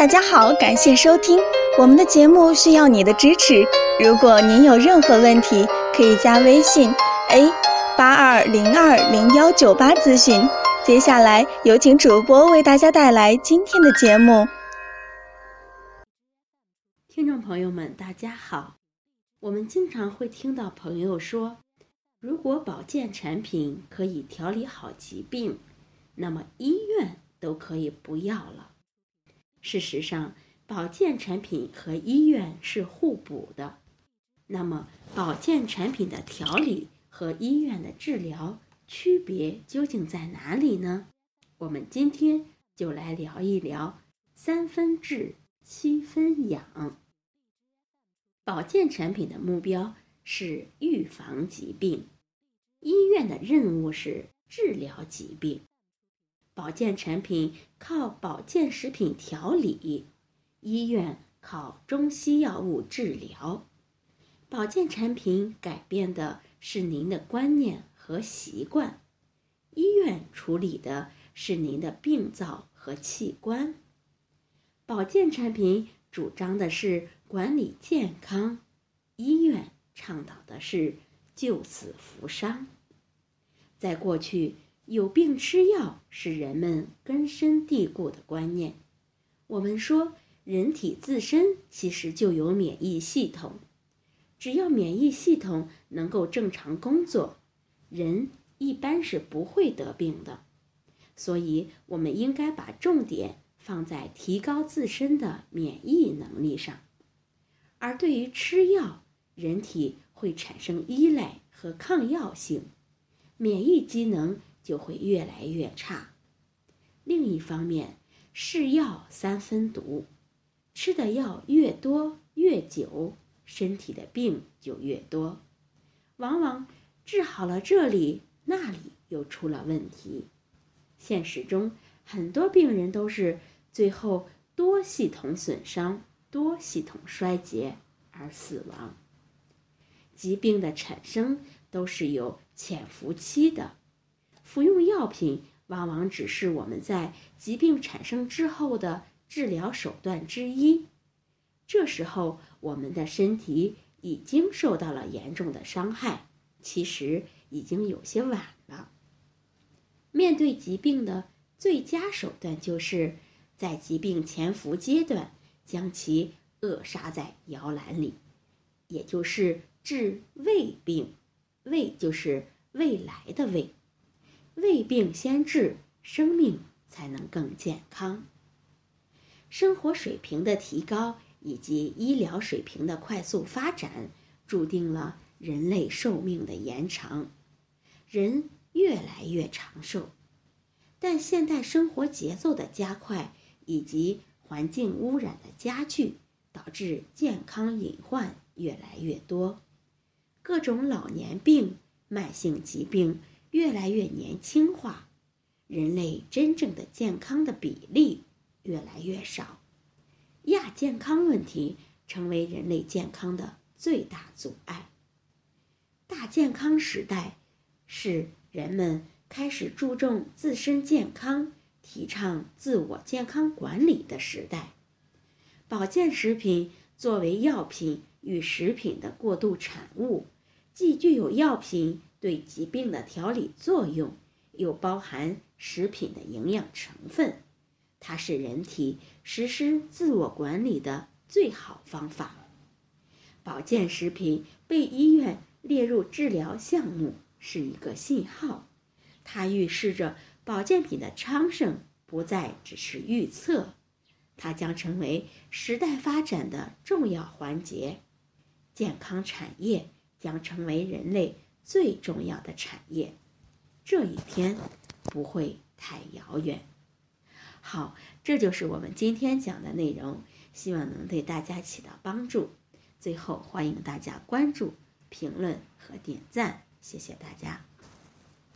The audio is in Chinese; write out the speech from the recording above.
大家好，感谢收听我们的节目，需要你的支持。如果您有任何问题，可以加微信 a 八二零二零幺九八咨询。接下来有请主播为大家带来今天的节目。听众朋友们，大家好。我们经常会听到朋友说，如果保健产品可以调理好疾病，那么医院都可以不要了。事实上，保健产品和医院是互补的。那么，保健产品的调理和医院的治疗区别究竟在哪里呢？我们今天就来聊一聊三分治七分养。保健产品的目标是预防疾病，医院的任务是治疗疾病。保健产品靠保健食品调理，医院靠中西药物治疗。保健产品改变的是您的观念和习惯，医院处理的是您的病灶和器官。保健产品主张的是管理健康，医院倡导的是救死扶伤。在过去。有病吃药是人们根深蒂固的观念。我们说，人体自身其实就有免疫系统，只要免疫系统能够正常工作，人一般是不会得病的。所以，我们应该把重点放在提高自身的免疫能力上。而对于吃药，人体会产生依赖和抗药性，免疫机能。就会越来越差。另一方面，是药三分毒，吃的药越多越久，身体的病就越多，往往治好了这里，那里又出了问题。现实中，很多病人都是最后多系统损伤、多系统衰竭而死亡。疾病的产生都是有潜伏期的。服用药品往往只是我们在疾病产生之后的治疗手段之一，这时候我们的身体已经受到了严重的伤害，其实已经有些晚了。面对疾病的最佳手段，就是在疾病潜伏阶段将其扼杀在摇篮里，也就是治未病。未就是未来的未。未病先治，生命才能更健康。生活水平的提高以及医疗水平的快速发展，注定了人类寿命的延长，人越来越长寿。但现代生活节奏的加快以及环境污染的加剧，导致健康隐患越来越多，各种老年病、慢性疾病。越来越年轻化，人类真正的健康的比例越来越少，亚健康问题成为人类健康的最大阻碍。大健康时代是人们开始注重自身健康、提倡自我健康管理的时代。保健食品作为药品与食品的过渡产物，既具有药品。对疾病的调理作用，又包含食品的营养成分，它是人体实施自我管理的最好方法。保健食品被医院列入治疗项目是一个信号，它预示着保健品的昌盛不再只是预测，它将成为时代发展的重要环节，健康产业将成为人类。最重要的产业，这一天不会太遥远。好，这就是我们今天讲的内容，希望能对大家起到帮助。最后，欢迎大家关注、评论和点赞，谢谢大家。